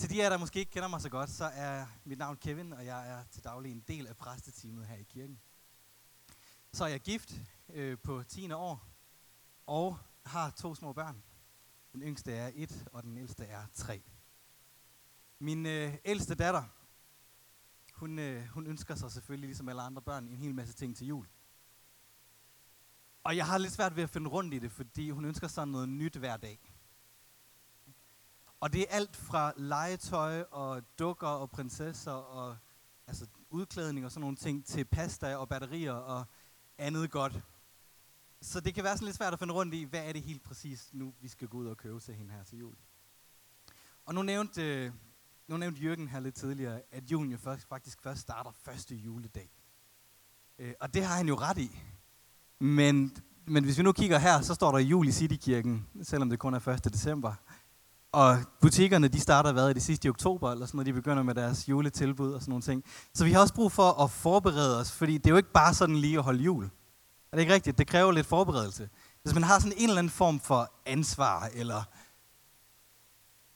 Til de af jer, der måske ikke kender mig så godt, så er mit navn Kevin, og jeg er til daglig en del af præsteteamet her i kirken. Så er jeg gift øh, på 10. år, og har to små børn. Den yngste er et, og den ældste er tre. Min øh, ældste datter, hun, øh, hun ønsker sig selvfølgelig, ligesom alle andre børn, en hel masse ting til jul. Og jeg har lidt svært ved at finde rundt i det, fordi hun ønsker sig noget nyt hver dag. Og det er alt fra legetøj og dukker og prinsesser og altså udklædning og sådan nogle ting til pasta og batterier og andet godt. Så det kan være sådan lidt svært at finde rundt i, hvad er det helt præcis nu, vi skal gå ud og købe til hende her til jul. Og nu nævnte, nu nævnte Jørgen her lidt tidligere, at julen jo først, faktisk først starter første juledag. Øh, og det har han jo ret i. Men, men hvis vi nu kigger her, så står der jul i Citykirken, selvom det kun er 1. december. Og butikkerne, de starter hvad, det sidste i oktober, eller sådan noget, de begynder med deres juletilbud og sådan nogle ting. Så vi har også brug for at forberede os, fordi det er jo ikke bare sådan lige at holde jul. Er det ikke rigtigt? Det kræver lidt forberedelse. Hvis man har sådan en eller anden form for ansvar, eller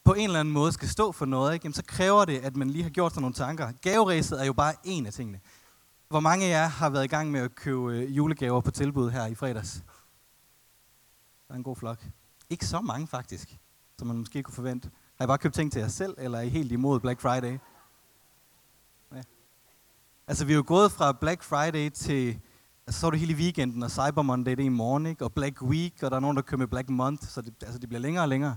på en eller anden måde skal stå for noget, ikke? Jamen, så kræver det, at man lige har gjort sig nogle tanker. Gaveræset er jo bare en af tingene. Hvor mange af jer har været i gang med at købe øh, julegaver på tilbud her i fredags? Der er en god flok. Ikke så mange faktisk som man måske kunne forvente. Har I bare købt ting til jer selv, eller er I helt imod Black Friday? Ja. Altså, vi er jo gået fra Black Friday til, altså så er det hele weekenden, og Cyber Monday det er i morgen, ikke? og Black Week, og der er nogen, der kører med Black Month, så det, altså, det bliver længere og længere.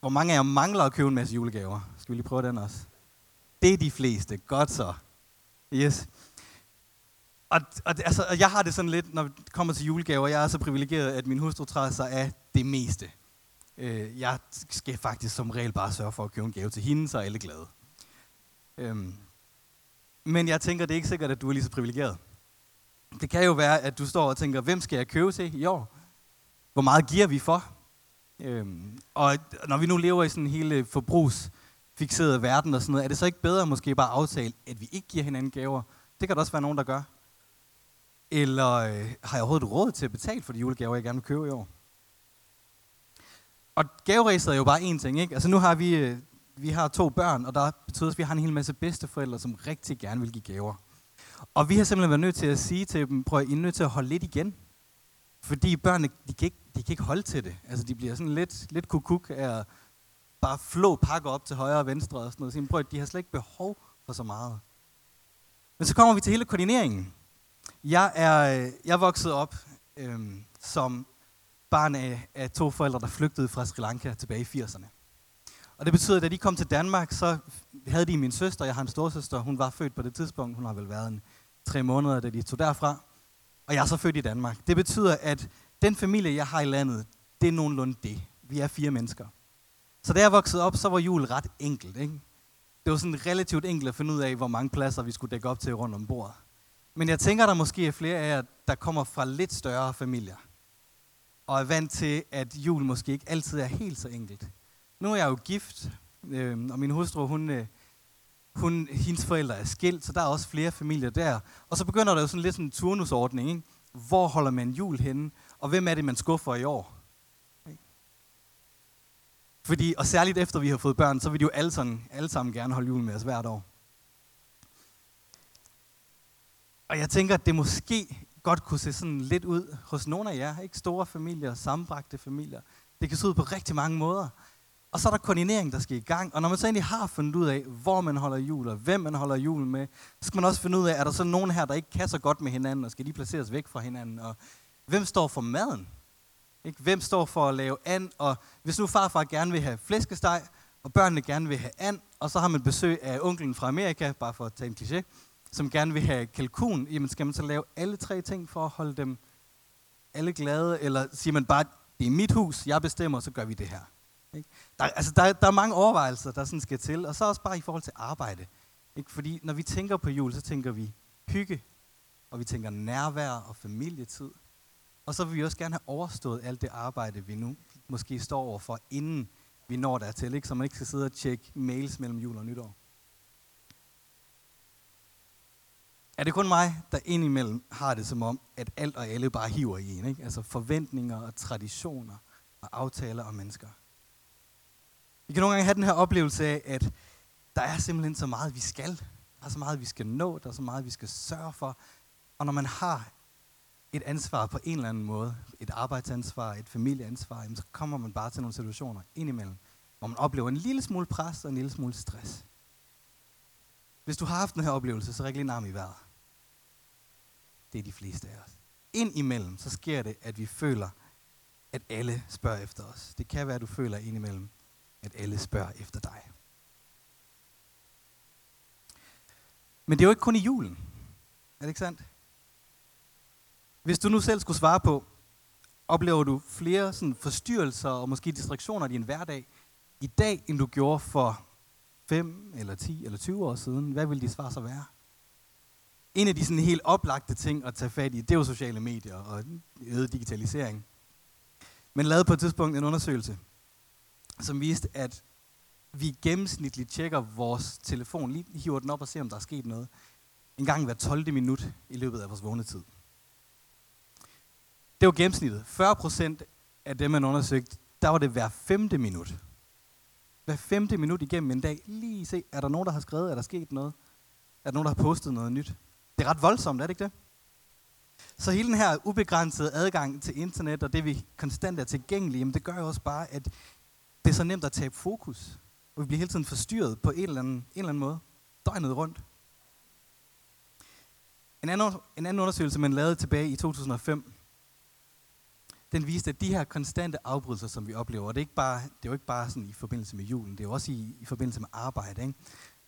Hvor mange af jer mangler at købe en masse julegaver? Skal vi lige prøve den også? Det er de fleste. Godt så. Yes. Og, og altså, jeg har det sådan lidt, når det kommer til julegaver, jeg er så privilegeret, at min hustru træder sig af det meste. Øh, jeg skal faktisk som regel bare sørge for at købe en gave til hende, så er alle glade. Øhm, men jeg tænker, det er ikke sikkert, at du er lige så privilegeret. Det kan jo være, at du står og tænker, hvem skal jeg købe til i år? Hvor meget giver vi for? Øhm, og når vi nu lever i sådan en hele øh, forbrugsfixeret verden og sådan noget, er det så ikke bedre måske bare aftale, at vi ikke giver hinanden gaver? Det kan der også være nogen, der gør. Eller øh, har jeg overhovedet råd til at betale for de julegaver, jeg gerne vil købe i år? Og gaveræset er jo bare én ting, ikke? Altså nu har vi, øh, vi har to børn, og der betyder at vi har en hel masse bedsteforældre, som rigtig gerne vil give gaver. Og vi har simpelthen været nødt til at sige til dem, prøv at I er nødt til at holde lidt igen. Fordi børnene, de kan ikke, de kan ikke holde til det. Altså de bliver sådan lidt, lidt kukuk af at bare flå pakker op til højre og venstre og sådan noget. Så prøv at de har slet ikke behov for så meget. Men så kommer vi til hele koordineringen. Jeg er, øh, jeg er vokset op øhm, som barn af, af to forældre, der flygtede fra Sri Lanka tilbage i 80'erne. Og det betyder, at da de kom til Danmark, så havde de min søster, jeg har en storsøster, hun var født på det tidspunkt, hun har vel været en tre måneder, da de tog derfra. Og jeg er så født i Danmark. Det betyder, at den familie, jeg har i landet, det er nogenlunde det. Vi er fire mennesker. Så da jeg voksede op, så var jul ret enkelt. Ikke? Det var sådan relativt enkelt at finde ud af, hvor mange pladser vi skulle dække op til rundt om bordet. Men jeg tænker, der måske er flere af jer, der kommer fra lidt større familier. Og er vant til, at jul måske ikke altid er helt så enkelt. Nu er jeg jo gift, øh, og min hustru, hun, øh, hun, hendes forældre er skilt, så der er også flere familier der. Og så begynder der jo sådan lidt sådan en turnusordning. Ikke? Hvor holder man jul henne? Og hvem er det, man skuffer i år? Fordi, og særligt efter vi har fået børn, så vil de jo alle, sådan, alle sammen gerne holde jul med os hvert år. Og jeg tænker, at det måske godt kunne se sådan lidt ud hos nogle af jer. Ikke store familier, sammenbragte familier. Det kan se ud på rigtig mange måder. Og så er der koordinering, der skal i gang. Og når man så egentlig har fundet ud af, hvor man holder jul, og hvem man holder jul med, så skal man også finde ud af, er der så nogen her, der ikke kan så godt med hinanden, og skal de placeres væk fra hinanden? Og hvem står for maden? Ikke? Hvem står for at lave and? Og hvis nu farfar gerne vil have flæskesteg, og børnene gerne vil have and, og så har man besøg af onklen fra Amerika, bare for at tage en kliché, som gerne vil have kalkun, jamen skal man så lave alle tre ting for at holde dem alle glade, eller siger man bare, det er mit hus, jeg bestemmer, så gør vi det her. Ikke? Der, altså, der, der er mange overvejelser, der sådan skal til, og så også bare i forhold til arbejde. Ikke? Fordi når vi tænker på jul, så tænker vi hygge, og vi tænker nærvær og familietid. Og så vil vi også gerne have overstået alt det arbejde, vi nu måske står overfor, inden vi når dertil, ikke? så man ikke skal sidde og tjekke mails mellem jul og nytår. Er det kun mig, der indimellem har det som om, at alt og alle bare hiver i en? Ikke? Altså forventninger og traditioner og aftaler og mennesker. Vi kan nogle gange have den her oplevelse af, at der er simpelthen så meget, vi skal. Der er så meget, vi skal nå. Der er så meget, vi skal sørge for. Og når man har et ansvar på en eller anden måde, et arbejdsansvar, et familieansvar, så kommer man bare til nogle situationer indimellem, hvor man oplever en lille smule pres og en lille smule stress. Hvis du har haft den her oplevelse, så ræk lige en arm i vejret. Det er de fleste af os. Ind imellem, så sker det, at vi føler, at alle spørger efter os. Det kan være, at du føler indimellem, at alle spørger efter dig. Men det er jo ikke kun i julen. Er det ikke sandt? Hvis du nu selv skulle svare på, oplever du flere sådan forstyrrelser og måske distraktioner i din hverdag i dag, end du gjorde for 5 eller 10 eller 20 år siden? Hvad vil dit svar så være? En af de sådan helt oplagte ting at tage fat i, det er jo sociale medier og øget digitalisering. Men lavede på et tidspunkt en undersøgelse, som viste, at vi gennemsnitligt tjekker vores telefon, lige hiver den op og ser, om der er sket noget, en gang hver 12. minut i løbet af vores vågne tid. Det var gennemsnittet. 40 procent af dem, man undersøgte, der var det hver femte minut. Hver femte minut igennem en dag, lige se, er der nogen, der har skrevet, er der sket noget? Er der nogen, der har postet noget nyt? Det er ret voldsomt, er det ikke det? Så hele den her ubegrænsede adgang til internet, og det vi konstant er tilgængelige, jamen det gør jo også bare, at det er så nemt at tabe fokus. Og vi bliver hele tiden forstyrret på en eller anden, en eller anden måde. Døgnet rundt. En anden, en anden undersøgelse, man lavede tilbage i 2005, den viste, at de her konstante afbrydelser, som vi oplever, og det er, ikke bare, det er jo ikke bare sådan i forbindelse med julen, det er jo også i, i forbindelse med arbejde. Ikke?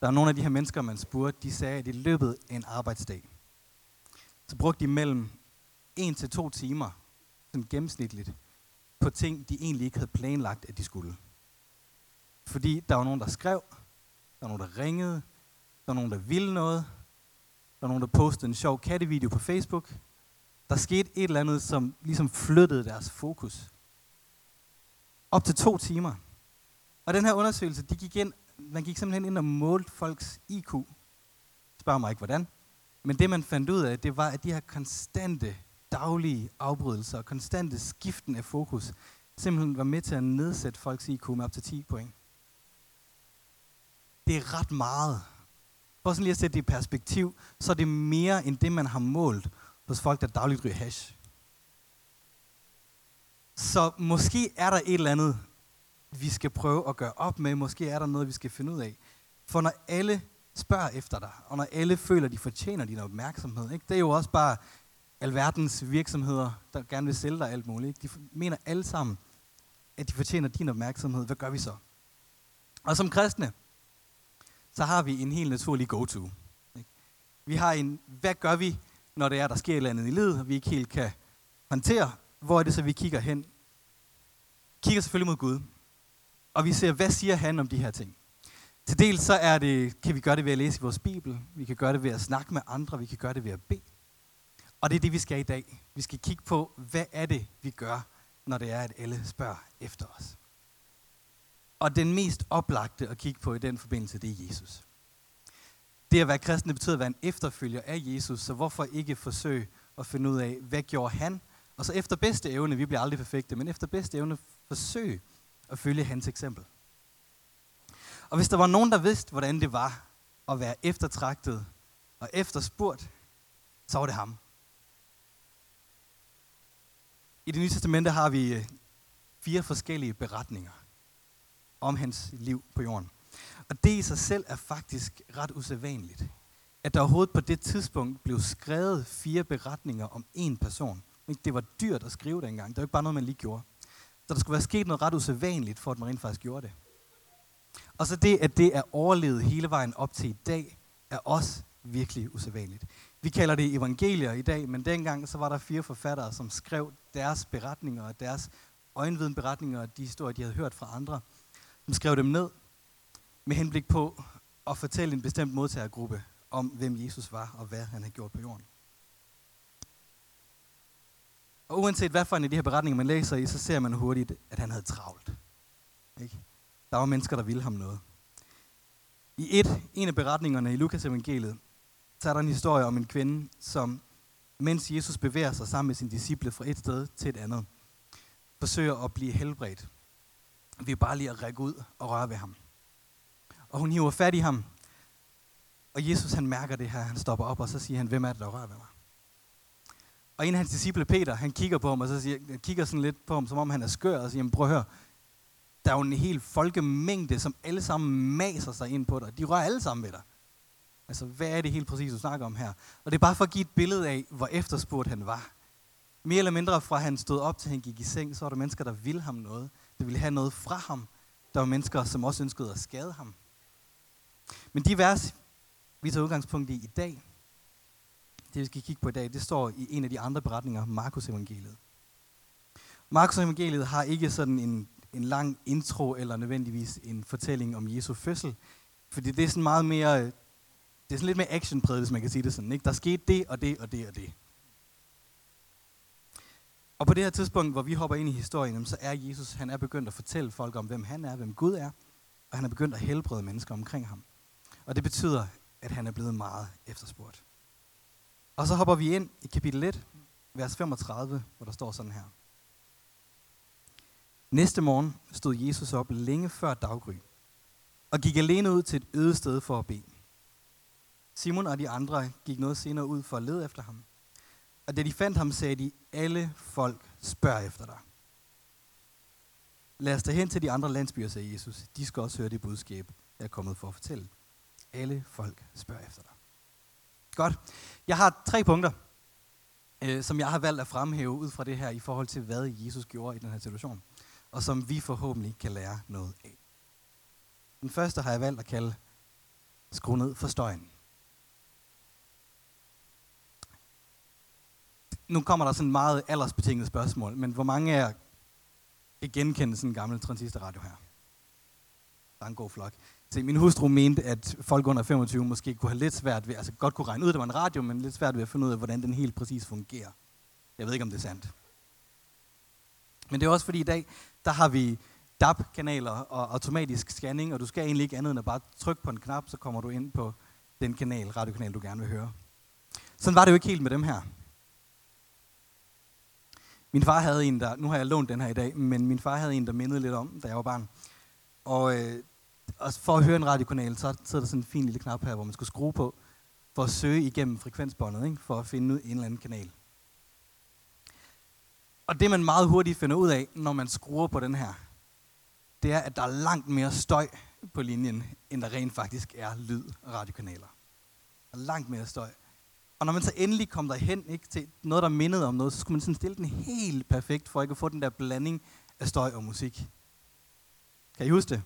Der er nogle af de her mennesker, man spurgte, de sagde, at i løbet af en arbejdsdag, så brugte de mellem 1 til to timer, sådan gennemsnitligt, på ting, de egentlig ikke havde planlagt, at de skulle. Fordi der var nogen, der skrev, der var nogen, der ringede, der var nogen, der ville noget, der var nogen, der postede en sjov kattevideo på Facebook. Der skete et eller andet, som ligesom flyttede deres fokus. Op til to timer. Og den her undersøgelse, de gik ind, man gik simpelthen ind og målte folks IQ. Spørg mig ikke, hvordan. Men det, man fandt ud af, det var, at de her konstante daglige afbrydelser og konstante skiften af fokus, simpelthen var med til at nedsætte folks IQ med op til 10 point. Det er ret meget. For sådan lige at sætte det i perspektiv, så er det mere end det, man har målt hos folk, der dagligt ryger hash. Så måske er der et eller andet, vi skal prøve at gøre op med. Måske er der noget, vi skal finde ud af. For når alle spørger efter dig, og når alle føler, de fortjener din opmærksomhed, ikke? det er jo også bare alverdens virksomheder, der gerne vil sælge dig alt muligt. Ikke? De mener alle sammen, at de fortjener din opmærksomhed. Hvad gør vi så? Og som kristne, så har vi en helt naturlig go-to. Ikke? Vi har en, hvad gør vi, når det er, der sker et eller andet i livet, og vi ikke helt kan håndtere, hvor er det så, vi kigger hen? Kigger selvfølgelig mod Gud, og vi ser, hvad siger han om de her ting? Til dels så er det, kan vi gøre det ved at læse i vores Bibel, vi kan gøre det ved at snakke med andre, vi kan gøre det ved at bede. Og det er det, vi skal i dag. Vi skal kigge på, hvad er det, vi gør, når det er, at alle spørger efter os. Og den mest oplagte at kigge på i den forbindelse, det er Jesus. Det at være kristen, det betyder at være en efterfølger af Jesus, så hvorfor ikke forsøge at finde ud af, hvad gjorde han? Og så efter bedste evne, vi bliver aldrig perfekte, men efter bedste evne, forsøge at følge hans eksempel. Og hvis der var nogen, der vidste, hvordan det var at være eftertragtet og efterspurgt, så var det ham. I det nye testamente har vi øh, fire forskellige beretninger om hans liv på jorden. Og det i sig selv er faktisk ret usædvanligt. At der overhovedet på det tidspunkt blev skrevet fire beretninger om én person. Det var dyrt at skrive dengang. Det var ikke bare noget, man lige gjorde. Så der skulle være sket noget ret usædvanligt, for at man rent faktisk gjorde det. Og så det, at det er overlevet hele vejen op til i dag, er også virkelig usædvanligt. Vi kalder det evangelier i dag, men dengang så var der fire forfattere, som skrev deres beretninger og deres øjenvidenberetninger og de historier, de havde hørt fra andre. De skrev dem ned med henblik på at fortælle en bestemt modtagergruppe om, hvem Jesus var og hvad han havde gjort på jorden. Og uanset hvad for en af de her beretninger, man læser i, så ser man hurtigt, at han havde travlt. Ikke? Der var mennesker, der ville ham noget. I et, en af beretningerne i Lukas evangeliet, så er der en historie om en kvinde, som mens Jesus bevæger sig sammen med sine disciple fra et sted til et andet, forsøger at blive helbredt ved bare lige at række ud og røre ved ham. Og hun hiver fat i ham, og Jesus han mærker det her, han stopper op, og så siger han, hvem er det, der rører ved mig? Og en af hans disciple, Peter, han kigger på ham, og så siger, han kigger sådan lidt på ham, som om han er skør, og siger, prøv at høre, der er jo en hel folkemængde, som alle sammen maser sig ind på dig. De rører alle sammen ved dig. Altså, hvad er det helt præcis, du snakker om her? Og det er bare for at give et billede af, hvor efterspurgt han var. Mere eller mindre fra han stod op til han gik i seng, så var der mennesker, der ville ham noget. Der ville have noget fra ham. Der var mennesker, som også ønskede at skade ham. Men de vers, vi tager udgangspunkt i i dag, det vi skal kigge på i dag, det står i en af de andre beretninger, Markus evangeliet. Markus evangeliet har ikke sådan en, en lang intro eller nødvendigvis en fortælling om Jesu fødsel, fordi det er sådan meget mere, det er sådan lidt mere actionpræget, hvis man kan sige det sådan. Ikke? Der skete det og det og det og det. Og på det her tidspunkt, hvor vi hopper ind i historien, så er Jesus, han er begyndt at fortælle folk om, hvem han er, hvem Gud er, og han er begyndt at helbrede mennesker omkring ham. Og det betyder, at han er blevet meget efterspurgt. Og så hopper vi ind i kapitel 1, vers 35, hvor der står sådan her. Næste morgen stod Jesus op længe før daggry, og gik alene ud til et øde sted for at bede. Simon og de andre gik noget senere ud for at lede efter ham. Og da de fandt ham, sagde de, alle folk spørger efter dig. Lad os tage hen til de andre landsbyer, sagde Jesus. De skal også høre det budskab, jeg er kommet for at fortælle. Alle folk spørger efter dig. Godt. Jeg har tre punkter, øh, som jeg har valgt at fremhæve ud fra det her i forhold til, hvad Jesus gjorde i den her situation, og som vi forhåbentlig kan lære noget af. Den første har jeg valgt at kalde skru ned for støjen. Nu kommer der sådan meget aldersbetinget spørgsmål, men hvor mange af jer kan genkende sådan en gammel transistorradio her? Der er en god flok. Se, min hustru mente, at folk under 25 måske kunne have lidt svært ved, altså godt kunne regne ud, at det var en radio, men lidt svært ved at finde ud af, hvordan den helt præcis fungerer. Jeg ved ikke, om det er sandt. Men det er også fordi i dag, der har vi DAB-kanaler og automatisk scanning, og du skal egentlig ikke andet end at bare trykke på en knap, så kommer du ind på den kanal, radiokanal, du gerne vil høre. Sådan var det jo ikke helt med dem her. Min far havde en, der, nu har jeg lånt den her i dag, men min far havde en, der mindede lidt om, da jeg var barn. Og øh, og for at høre en radiokanal, så sidder der sådan en fin lille knap her, hvor man skulle skrue på, for at søge igennem frekvensbåndet, ikke? for at finde ud en eller anden kanal. Og det man meget hurtigt finder ud af, når man skruer på den her, det er, at der er langt mere støj på linjen, end der rent faktisk er lyd og radiokanaler. Der er langt mere støj. Og når man så endelig kom derhen ikke, til noget, der mindede om noget, så skulle man sådan stille den helt perfekt, for ikke at få den der blanding af støj og musik. Kan I huske det?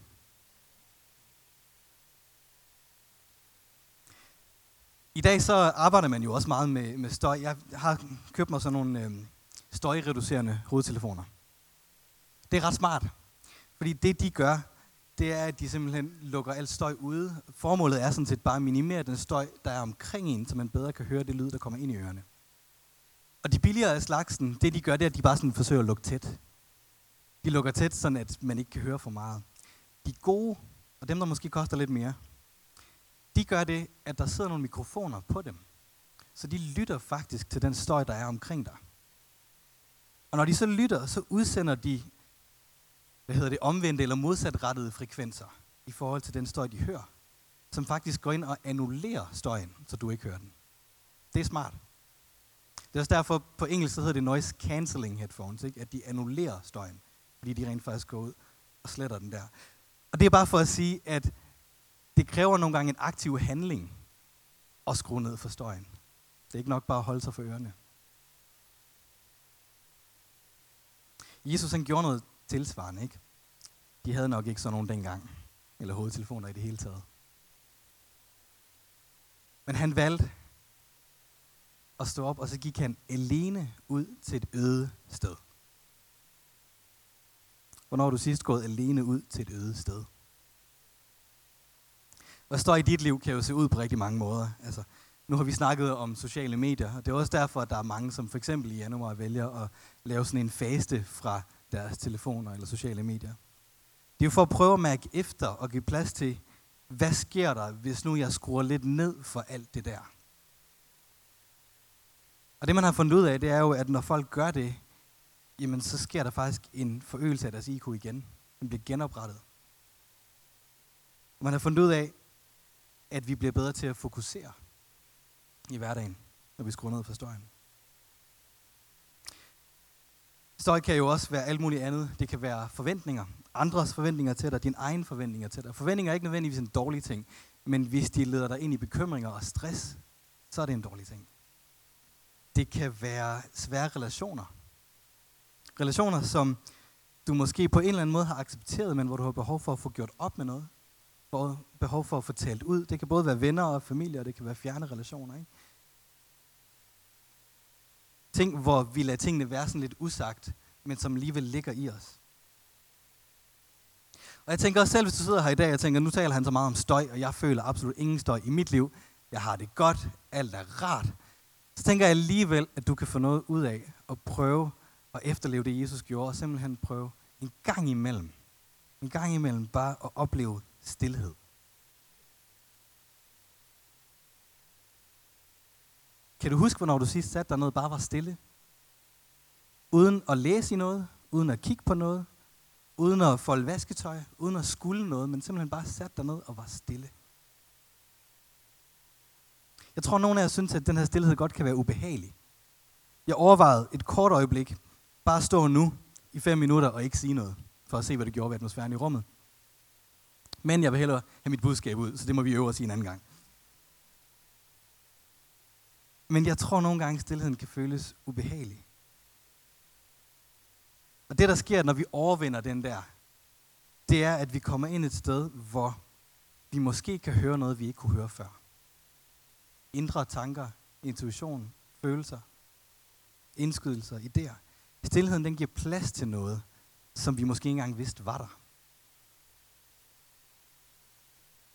I dag så arbejder man jo også meget med, med støj. Jeg har købt mig sådan nogle øh, støjreducerende hovedtelefoner. Det er ret smart, fordi det de gør, det er, at de simpelthen lukker alt støj ude. Formålet er sådan set bare at minimere den støj, der er omkring en, så man bedre kan høre det lyd, der kommer ind i ørerne. Og de billigere af slagsen, det de gør, det er, at de bare sådan forsøger at lukke tæt. De lukker tæt, sådan at man ikke kan høre for meget. De gode, og dem der måske koster lidt mere, de gør det, at der sidder nogle mikrofoner på dem. Så de lytter faktisk til den støj, der er omkring dig. Og når de så lytter, så udsender de, hvad hedder det, omvendte eller modsatrettede frekvenser i forhold til den støj, de hører, som faktisk går ind og annullerer støjen, så du ikke hører den. Det er smart. Det er også derfor, på engelsk så hedder det noise cancelling headphones, ikke? at de annullerer støjen, fordi de rent faktisk går ud og sletter den der. Og det er bare for at sige, at det kræver nogle gange en aktiv handling at skrue ned for støjen. Det er ikke nok bare at holde sig for ørerne. Jesus han gjorde noget tilsvarende, ikke? De havde nok ikke sådan nogen dengang, eller hovedtelefoner i det hele taget. Men han valgte at stå op, og så gik han alene ud til et øde sted. Hvornår har du sidst gået alene ud til et øde sted? Hvad står i dit liv, kan jo se ud på rigtig mange måder. Altså, nu har vi snakket om sociale medier, og det er også derfor, at der er mange, som for eksempel i januar vælger at lave sådan en faste fra deres telefoner eller sociale medier. Det er jo for at prøve at mærke efter og give plads til, hvad sker der, hvis nu jeg skruer lidt ned for alt det der? Og det man har fundet ud af, det er jo, at når folk gør det, jamen så sker der faktisk en forøgelse af deres IQ igen. Den bliver genoprettet. Man har fundet ud af, at vi bliver bedre til at fokusere i hverdagen, når vi skruer ned for støjen. Støj kan jo også være alt muligt andet. Det kan være forventninger. Andres forventninger til dig, dine egne forventninger til dig. Forventninger er ikke nødvendigvis en dårlig ting, men hvis de leder dig ind i bekymringer og stress, så er det en dårlig ting. Det kan være svære relationer. Relationer, som du måske på en eller anden måde har accepteret, men hvor du har behov for at få gjort op med noget. Behov for at få talt ud. Det kan både være venner og familie, og det kan være fjerne relationer. Ikke? Ting, hvor vi lader tingene være sådan lidt usagt, men som alligevel ligger i os. Og jeg tænker også selv, hvis du sidder her i dag, jeg tænker, nu taler han så meget om støj, og jeg føler absolut ingen støj i mit liv. Jeg har det godt, alt er rart. Så tænker jeg alligevel, at du kan få noget ud af at prøve at efterleve det, Jesus gjorde, og simpelthen prøve en gang imellem, en gang imellem bare at opleve stillhed. Kan du huske, hvornår du sidst satte dig ned bare var stille? Uden at læse i noget, uden at kigge på noget, uden at folde vasketøj, uden at skulle noget, men simpelthen bare satte dig ned og var stille. Jeg tror, nogle af jer synes, at den her stillhed godt kan være ubehagelig. Jeg overvejede et kort øjeblik, bare stå nu i fem minutter og ikke sige noget, for at se, hvad det gjorde ved atmosfæren i rummet. Men jeg vil hellere have mit budskab ud, så det må vi øve os i en anden gang. Men jeg tror nogle gange, at stillheden kan føles ubehagelig. Og det, der sker, når vi overvinder den der, det er, at vi kommer ind et sted, hvor vi måske kan høre noget, vi ikke kunne høre før. Indre tanker, intuition, følelser, indskydelser, idéer. Stilheden den giver plads til noget, som vi måske ikke engang vidste var der.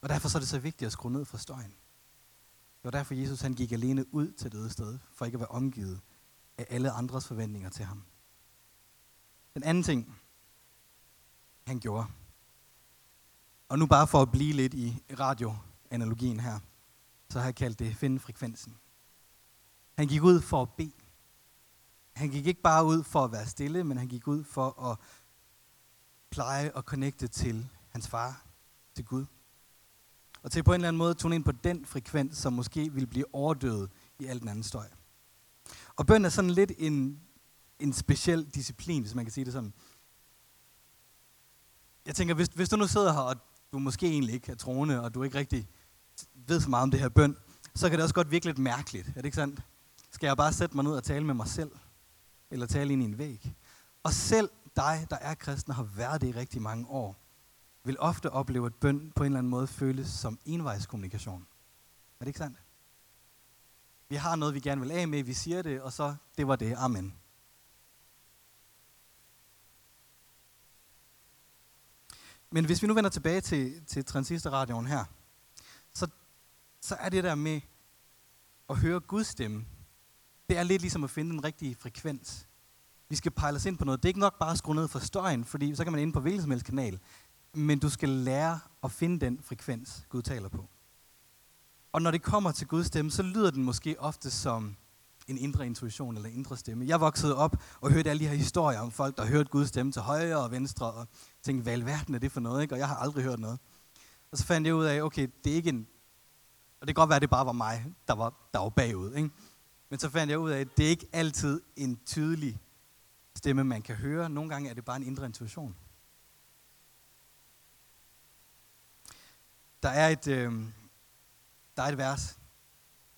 Og derfor så er det så vigtigt at skrue ned for støjen. Det var derfor, Jesus han gik alene ud til det sted, for ikke at være omgivet af alle andres forventninger til ham. Den anden ting, han gjorde, og nu bare for at blive lidt i radioanalogien her, så har jeg kaldt det finde frekvensen. Han gik ud for at bede. Han gik ikke bare ud for at være stille, men han gik ud for at pleje og connecte til hans far, til Gud. Og til på en eller anden måde tune ind på den frekvens, som måske ville blive overdøvet i alt den anden støj. Og bøn er sådan lidt en, en speciel disciplin, hvis man kan sige det sådan. Jeg tænker, hvis, hvis du nu sidder her, og du måske egentlig ikke er troende, og du ikke rigtig ved så meget om det her bøn, så kan det også godt virke lidt mærkeligt. Er det ikke sandt? Skal jeg bare sætte mig ned og tale med mig selv? Eller tale ind i en væg? Og selv dig, der er kristen og har været det i rigtig mange år, vil ofte opleve, at bøn på en eller anden måde føles som envejskommunikation. Er det ikke sandt? Vi har noget, vi gerne vil af med, vi siger det, og så, det var det, amen. Men hvis vi nu vender tilbage til, til transistorradioen her, så, så er det der med at høre Guds stemme, det er lidt ligesom at finde den rigtige frekvens. Vi skal pejle os ind på noget. Det er ikke nok bare at skrue ned for støjen, fordi så kan man ind på hvilken som helst kanal. Men du skal lære at finde den frekvens, Gud taler på. Og når det kommer til Guds stemme, så lyder den måske ofte som en indre intuition eller indre stemme. Jeg voksede op og hørte alle de her historier om folk, der hørte Guds stemme til højre og venstre, og tænkte, hvad i alverden er det for noget? Ikke? Og jeg har aldrig hørt noget. Og så fandt jeg ud af, okay, det er ikke en... Og det kan godt være, at det bare var mig, der var, der var bagud. Ikke? Men så fandt jeg ud af, at det er ikke altid en tydelig stemme, man kan høre. Nogle gange er det bare en indre intuition. Der er et, øh, der er et vers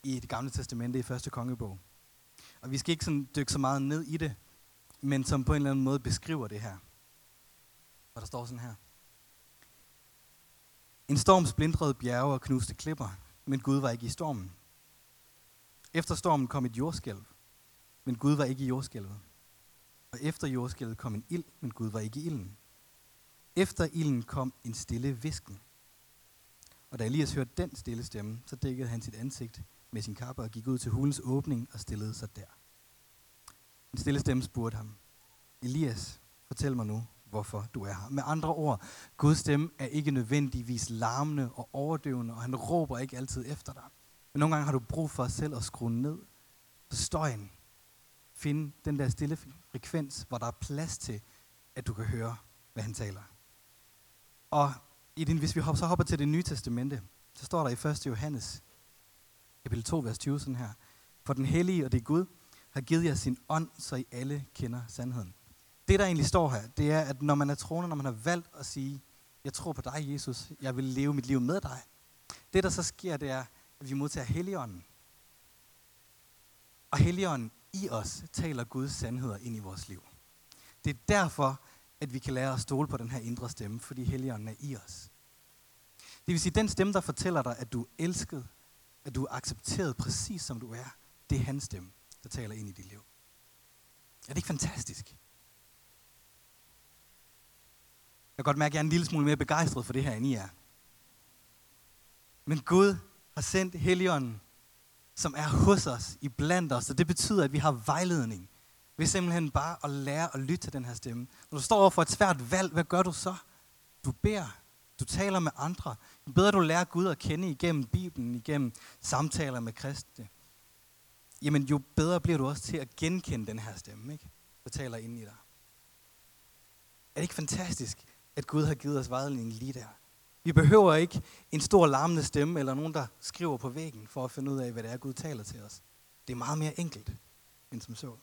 i det gamle testamente i første kongebog. Og vi skal ikke sådan dykke så meget ned i det, men som på en eller anden måde beskriver det her. Og der står sådan her. En storm splindrede bjerge og knuste klipper, men Gud var ikke i stormen. Efter stormen kom et jordskælv, men Gud var ikke i jordskælvet. Og efter jordskælvet kom en ild, men Gud var ikke i ilden. Efter ilden kom en stille visken. Og da Elias hørte den stille stemme, så dækkede han sit ansigt med sin kappe og gik ud til hulens åbning og stillede sig der. En stille stemme spurgte ham, Elias, fortæl mig nu, hvorfor du er her. Med andre ord, Guds stemme er ikke nødvendigvis larmende og overdøvende, og han råber ikke altid efter dig. Men nogle gange har du brug for selv at skrue ned på støjen. Finde den der stille frekvens, hvor der er plads til, at du kan høre, hvad han taler. Og i den, hvis vi hopper, så hopper til det nye testamente, så står der i 1. Johannes, kapitel 2, vers 20, sådan her. For den hellige og det Gud har givet jer sin ånd, så I alle kender sandheden. Det, der egentlig står her, det er, at når man er troende, når man har valgt at sige, jeg tror på dig, Jesus, jeg vil leve mit liv med dig. Det, der så sker, det er, at vi modtager Helligånden. Og Helligånden i os taler Guds sandheder ind i vores liv. Det er derfor, at vi kan lære at stole på den her indre stemme, fordi Helligånden er i os. Det vil sige, den stemme, der fortæller dig, at du er elsket, at du er accepteret præcis som du er, det er hans stemme, der taler ind i dit liv. Er det ikke fantastisk? Jeg kan godt mærke, at jeg er en lille smule mere begejstret for det her, end I er. Men Gud har sendt Helligånden, som er hos os, i blandt os, og det betyder, at vi har vejledning. Vi simpelthen bare at lære at lytte til den her stemme. Når du står over for et svært valg, hvad gør du så? Du beder. Du taler med andre. Jo bedre du lærer Gud at kende igennem Bibelen, igennem samtaler med kristne, jamen jo bedre bliver du også til at genkende den her stemme, ikke? der taler ind i dig. Er det ikke fantastisk, at Gud har givet os vejledning lige der? Vi behøver ikke en stor larmende stemme, eller nogen, der skriver på væggen, for at finde ud af, hvad det er, Gud taler til os. Det er meget mere enkelt, end som så.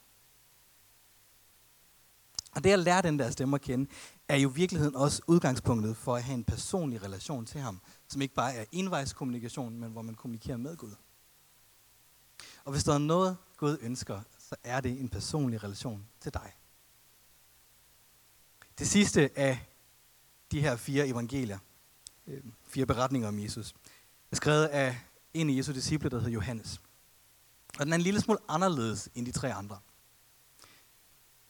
Og det at lære den der stemme at kende, er jo i virkeligheden også udgangspunktet for at have en personlig relation til ham, som ikke bare er envejskommunikation, men hvor man kommunikerer med Gud. Og hvis der er noget, Gud ønsker, så er det en personlig relation til dig. Det sidste af de her fire evangelier, øh, fire beretninger om Jesus, er skrevet af en af Jesu disciple, der hedder Johannes. Og den er en lille smule anderledes end de tre andre.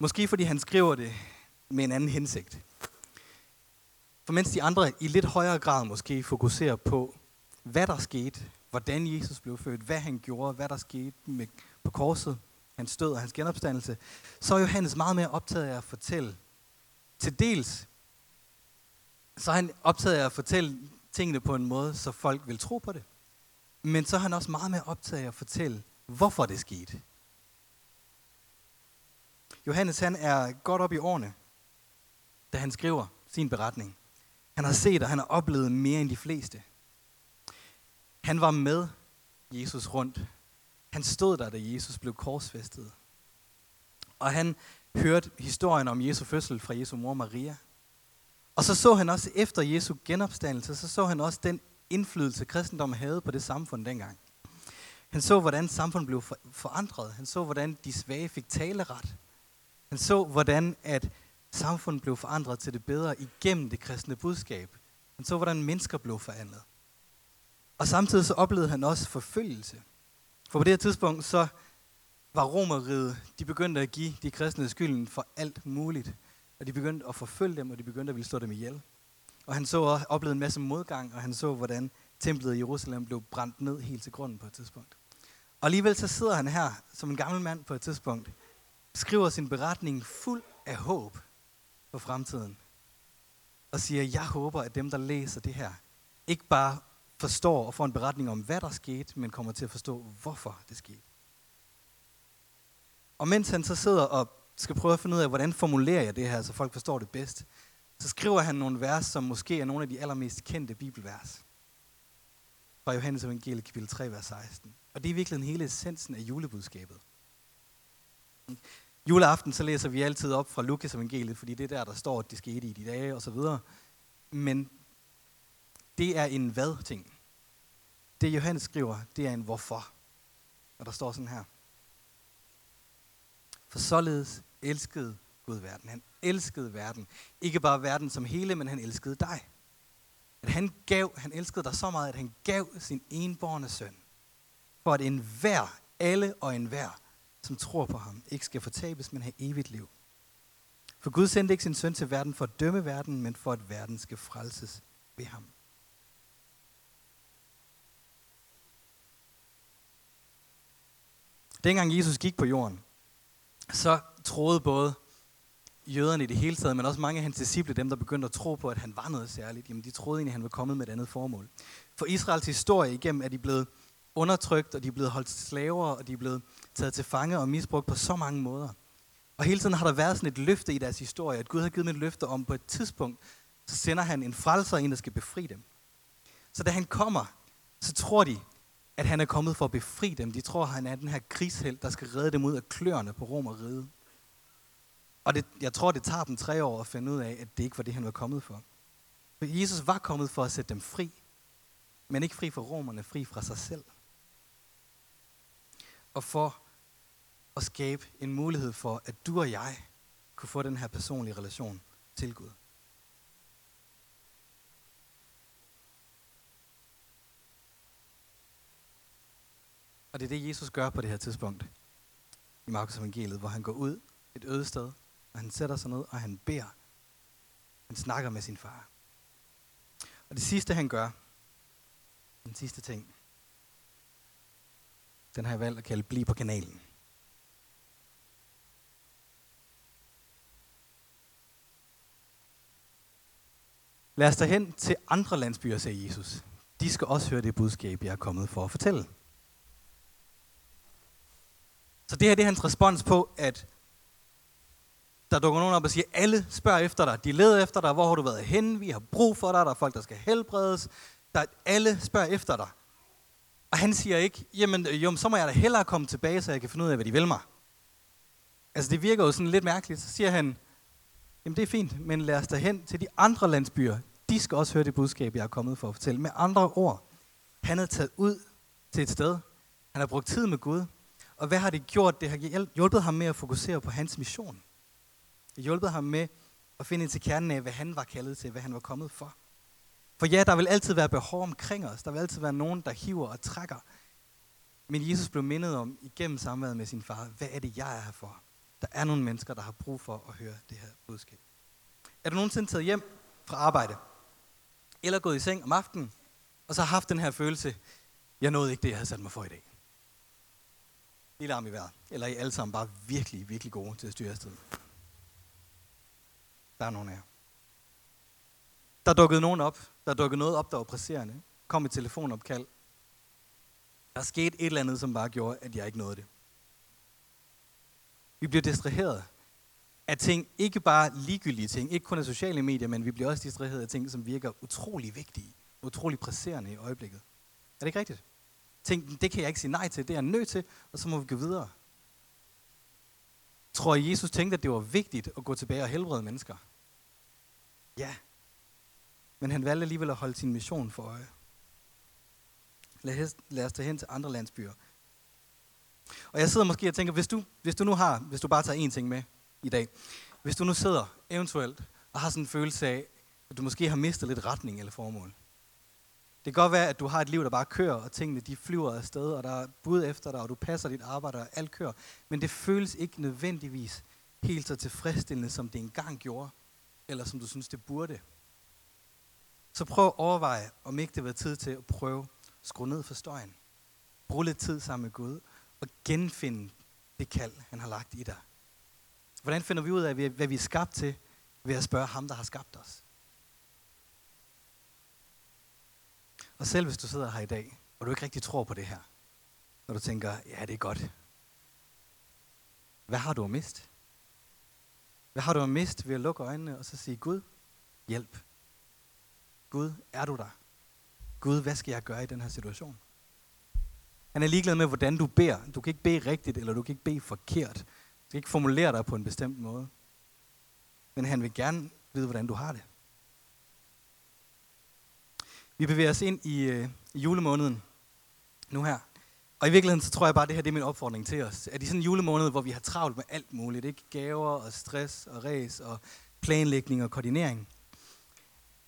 Måske fordi han skriver det med en anden hensigt. For mens de andre i lidt højere grad måske fokuserer på, hvad der skete, hvordan Jesus blev født, hvad han gjorde, hvad der skete med, på korset, hans død og hans genopstandelse, så er Johannes meget mere optaget af at fortælle. Til dels, så er han optaget af at fortælle tingene på en måde, så folk vil tro på det. Men så er han også meget mere optaget af at fortælle, hvorfor det skete. Johannes han er godt op i årene, da han skriver sin beretning. Han har set og han har oplevet mere end de fleste. Han var med Jesus rundt. Han stod der, da Jesus blev korsfæstet. Og han hørte historien om Jesu fødsel fra Jesu mor Maria. Og så så han også efter Jesu genopstandelse, så så han også den indflydelse, kristendommen havde på det samfund dengang. Han så, hvordan samfundet blev forandret. Han så, hvordan de svage fik taleret. Han så, hvordan at samfundet blev forandret til det bedre igennem det kristne budskab. Han så, hvordan mennesker blev forandret. Og samtidig så oplevede han også forfølgelse. For på det her tidspunkt, så var romeriet, de begyndte at give de kristne skylden for alt muligt. Og de begyndte at forfølge dem, og de begyndte at ville slå dem ihjel. Og han så også oplevede en masse modgang, og han så, hvordan templet i Jerusalem blev brændt ned helt til grunden på et tidspunkt. Og alligevel så sidder han her som en gammel mand på et tidspunkt, skriver sin beretning fuld af håb for fremtiden. Og siger, jeg håber, at dem, der læser det her, ikke bare forstår og får en beretning om, hvad der skete, men kommer til at forstå, hvorfor det skete. Og mens han så sidder og skal prøve at finde ud af, hvordan formulerer jeg det her, så folk forstår det bedst, så skriver han nogle vers, som måske er nogle af de allermest kendte bibelvers. Fra Johannes Evangeliet kapitel 3, vers 16. Og det er virkelig hele essensen af julebudskabet. Juleaften, så læser vi altid op fra Lukas evangeliet, fordi det er der, der står, at det skete i de dage og så videre. Men det er en hvad-ting. Det Johannes skriver, det er en hvorfor. Og der står sådan her. For således elskede Gud verden. Han elskede verden. Ikke bare verden som hele, men han elskede dig. At han gav, han elskede dig så meget, at han gav sin enborne søn. For at enhver, alle og enhver, som tror på ham, ikke skal fortabes, men have evigt liv. For Gud sendte ikke sin søn til verden for at dømme verden, men for at verden skal frelses ved ham. Dengang Jesus gik på jorden, så troede både jøderne i det hele taget, men også mange af hans disciple, dem der begyndte at tro på, at han var noget særligt, jamen de troede egentlig, at han var kommet med et andet formål. For Israels historie igennem er de blevet undertrykt, og de er blevet holdt slaver, og de er blevet taget til fange og misbrugt på så mange måder. Og hele tiden har der været sådan et løfte i deres historie, at Gud har givet dem et løfte om på et tidspunkt, så sender han en frelser ind, der skal befri dem. Så da han kommer, så tror de, at han er kommet for at befri dem. De tror, at han er den her krigsheld, der skal redde dem ud af kløerne på Rom og ride. Og det, jeg tror, det tager dem tre år at finde ud af, at det ikke var det, han var kommet for. For Jesus var kommet for at sætte dem fri. Men ikke fri fra romerne, fri fra sig selv. Og for at skabe en mulighed for, at du og jeg kunne få den her personlige relation til Gud. Og det er det, Jesus gør på det her tidspunkt i Markus evangeliet, hvor han går ud et øde sted, og han sætter sig ned, og han beder. Han snakker med sin far. Og det sidste, han gør, den sidste ting, den har jeg valgt at kalde Bliv på kanalen. Lad os tage hen til andre landsbyer, sagde Jesus. De skal også høre det budskab, jeg er kommet for at fortælle. Så det her det er hans respons på, at der dukker nogen op og siger, alle spørger efter dig, de leder efter dig, hvor har du været hen, vi har brug for dig, der er folk, der skal helbredes, der, alle spørger efter dig. Og han siger ikke, jamen øh, jo, så må jeg da hellere komme tilbage, så jeg kan finde ud af, hvad de vil mig. Altså det virker jo sådan lidt mærkeligt. Så siger han, jamen det er fint, men lad os da hen til de andre landsbyer. De skal også høre det budskab, jeg er kommet for at fortælle. Med andre ord, han er taget ud til et sted. Han har brugt tid med Gud. Og hvad har det gjort? Det har hjulpet ham med at fokusere på hans mission. Det har hjulpet ham med at finde ind til kernen af, hvad han var kaldet til, hvad han var kommet for. For ja, der vil altid være behov omkring os. Der vil altid være nogen, der hiver og trækker. Men Jesus blev mindet om igennem samværet med sin far, hvad er det, jeg er her for? Der er nogle mennesker, der har brug for at høre det her budskab. Er du nogensinde taget hjem fra arbejde? Eller gået i seng om aftenen, og så har haft den her følelse, jeg nåede ikke det, jeg havde sat mig for i dag. Lille arm i vejret. Eller I alle sammen bare virkelig, virkelig gode til at styre afsted? Der er nogen af jer. Der dukkede nogen op. Der dukkede noget op, der var presserende. Kom et telefonopkald. Der skete et eller andet, som bare gjorde, at jeg ikke nåede det. Vi bliver distraheret af ting, ikke bare ligegyldige ting, ikke kun af sociale medier, men vi bliver også distraheret af ting, som virker utrolig vigtige, utrolig presserende i øjeblikket. Er det ikke rigtigt? Tænk, det kan jeg ikke sige nej til, det er jeg nødt til, og så må vi gå videre. Tror I, Jesus tænkte, at det var vigtigt at gå tilbage og helbrede mennesker? Ja. Men han valgte alligevel at holde sin mission for øje. Lad os, lad os tage hen til andre landsbyer. Og jeg sidder måske og tænker, hvis du, hvis du nu har, hvis du bare tager én ting med i dag, hvis du nu sidder eventuelt og har sådan en følelse af, at du måske har mistet lidt retning eller formål. Det kan godt være, at du har et liv, der bare kører, og tingene de flyver afsted, og der er bud efter dig, og du passer dit arbejde, og alt kører. Men det føles ikke nødvendigvis helt så tilfredsstillende, som det engang gjorde, eller som du synes, det burde. Så prøv at overveje, om ikke det var tid til at prøve at skrue ned for støjen. Brug lidt tid sammen med Gud, og genfinde det kald, han har lagt i dig. Hvordan finder vi ud af, hvad vi er skabt til, ved at spørge ham, der har skabt os? Og selv hvis du sidder her i dag, og du ikke rigtig tror på det her, og du tænker, ja, det er godt. Hvad har du at miste? Hvad har du at miste ved at lukke øjnene og så sige, Gud, hjælp. Gud, er du der? Gud, hvad skal jeg gøre i den her situation? Han er ligeglad med, hvordan du beder. Du kan ikke bede rigtigt, eller du kan ikke bede forkert. Du kan ikke formulere dig på en bestemt måde. Men han vil gerne vide, hvordan du har det. Vi bevæger os ind i, øh, i julemåneden nu her. Og i virkeligheden, så tror jeg bare, at det her det er min opfordring til os. At i sådan en julemåned, hvor vi har travlt med alt muligt, ikke? gaver og stress og ræs og planlægning og koordinering,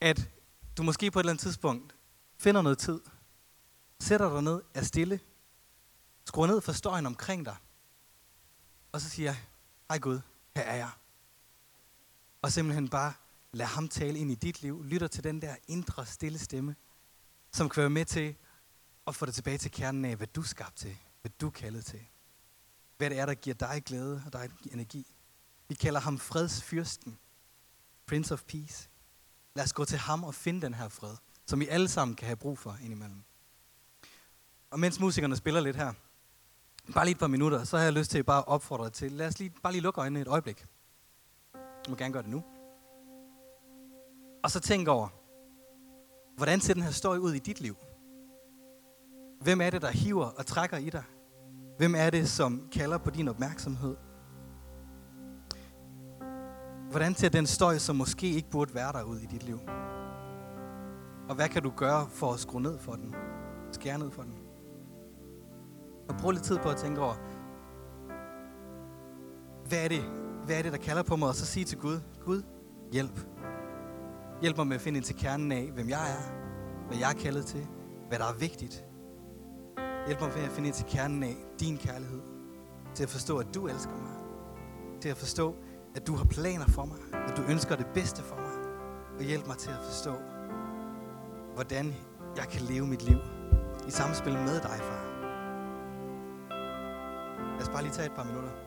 at du måske på et eller andet tidspunkt finder noget tid, sætter dig ned, er stille, skruer ned for støjen omkring dig, og så siger, hej Gud, her er jeg. Og simpelthen bare lad ham tale ind i dit liv, lytter til den der indre stille stemme, som kan være med til at få dig tilbage til kernen af, hvad du er skabt til, hvad du er kaldet til. Hvad det er, der giver dig glæde og dig energi. Vi kalder ham fredsfyrsten, Prince of Peace. Lad os gå til ham og finde den her fred, som vi alle sammen kan have brug for indimellem. Og mens musikerne spiller lidt her, bare lige et par minutter, så har jeg lyst til bare at opfordre dig til, lad os lige, bare lige lukke øjnene et øjeblik. Du må gerne gøre det nu. Og så tænk over, hvordan ser den her historie ud i dit liv? Hvem er det, der hiver og trækker i dig? Hvem er det, som kalder på din opmærksomhed? Hvordan ser den støj, som måske ikke burde være der ud i dit liv? Og hvad kan du gøre for at skrue ned for den? Skære ned for den? Og brug lidt tid på at tænke over, hvad er det, hvad er det der kalder på mig? Og så sige til Gud, Gud, hjælp. Hjælp mig med at finde ind til kernen af, hvem jeg er, hvad jeg er kaldet til, hvad der er vigtigt. Hjælp mig med at finde ind til kernen af din kærlighed. Til at forstå, at du elsker mig. Til at forstå, at du har planer for mig. At du ønsker det bedste for mig. Og hjælp mig til at forstå, hvordan jeg kan leve mit liv i samspil med dig, far. Lad os bare lige tage et par minutter.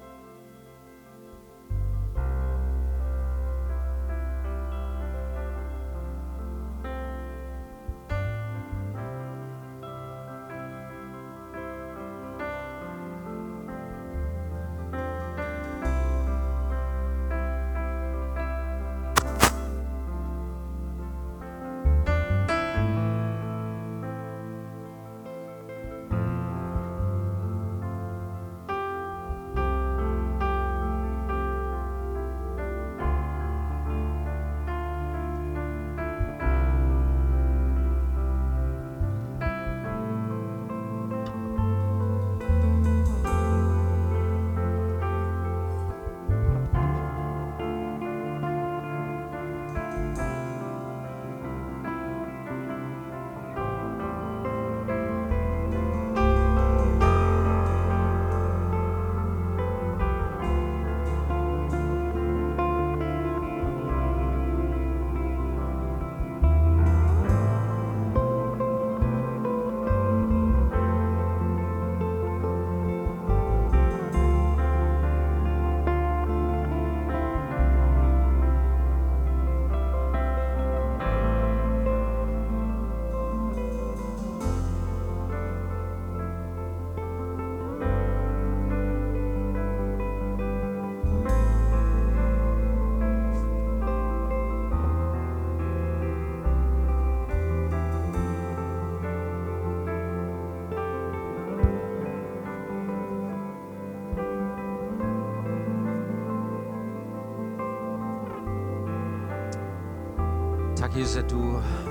Jesus, at du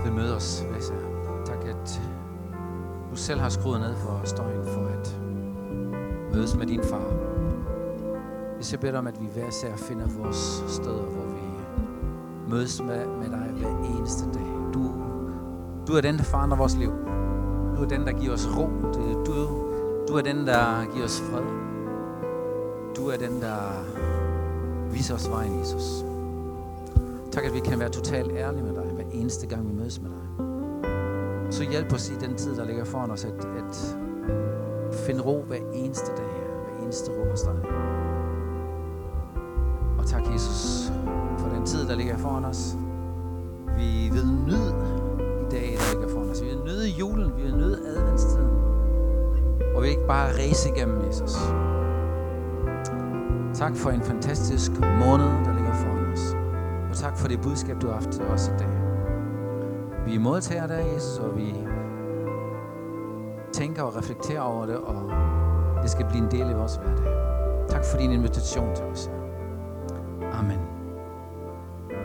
vil møde os. Lasse. Tak, at du selv har skruet ned for støjen for at mødes med din far. Hvis jeg beder dig om, at vi hver sær finder vores steder, hvor vi mødes med, med dig hver eneste dag. Du, du er den, der forandrer vores liv. Du er den, der giver os ro. Du, du er den, der giver os fred. Du er den, der viser os vejen, Jesus. Tak, at vi kan være totalt ærlige med dig, eneste gang vi mødes med dig. Så hjælp os i den tid, der ligger foran os, at, at finde ro hver eneste dag, hver eneste ro hos dig. Og tak, Jesus, for den tid, der ligger foran os. Vi vil nyde i dag, der ligger foran os. Vi vil nyde julen, vi vil nyde adventstiden. Og vi vil ikke bare ræse igennem, Jesus. Tak for en fantastisk måned, der ligger foran os. Og tak for det budskab, du har haft til os i dag. Vi modtager dig, Jesus, og vi tænker og reflekterer over det, og det skal blive en del af vores hverdag. Tak for din invitation til os, Herre.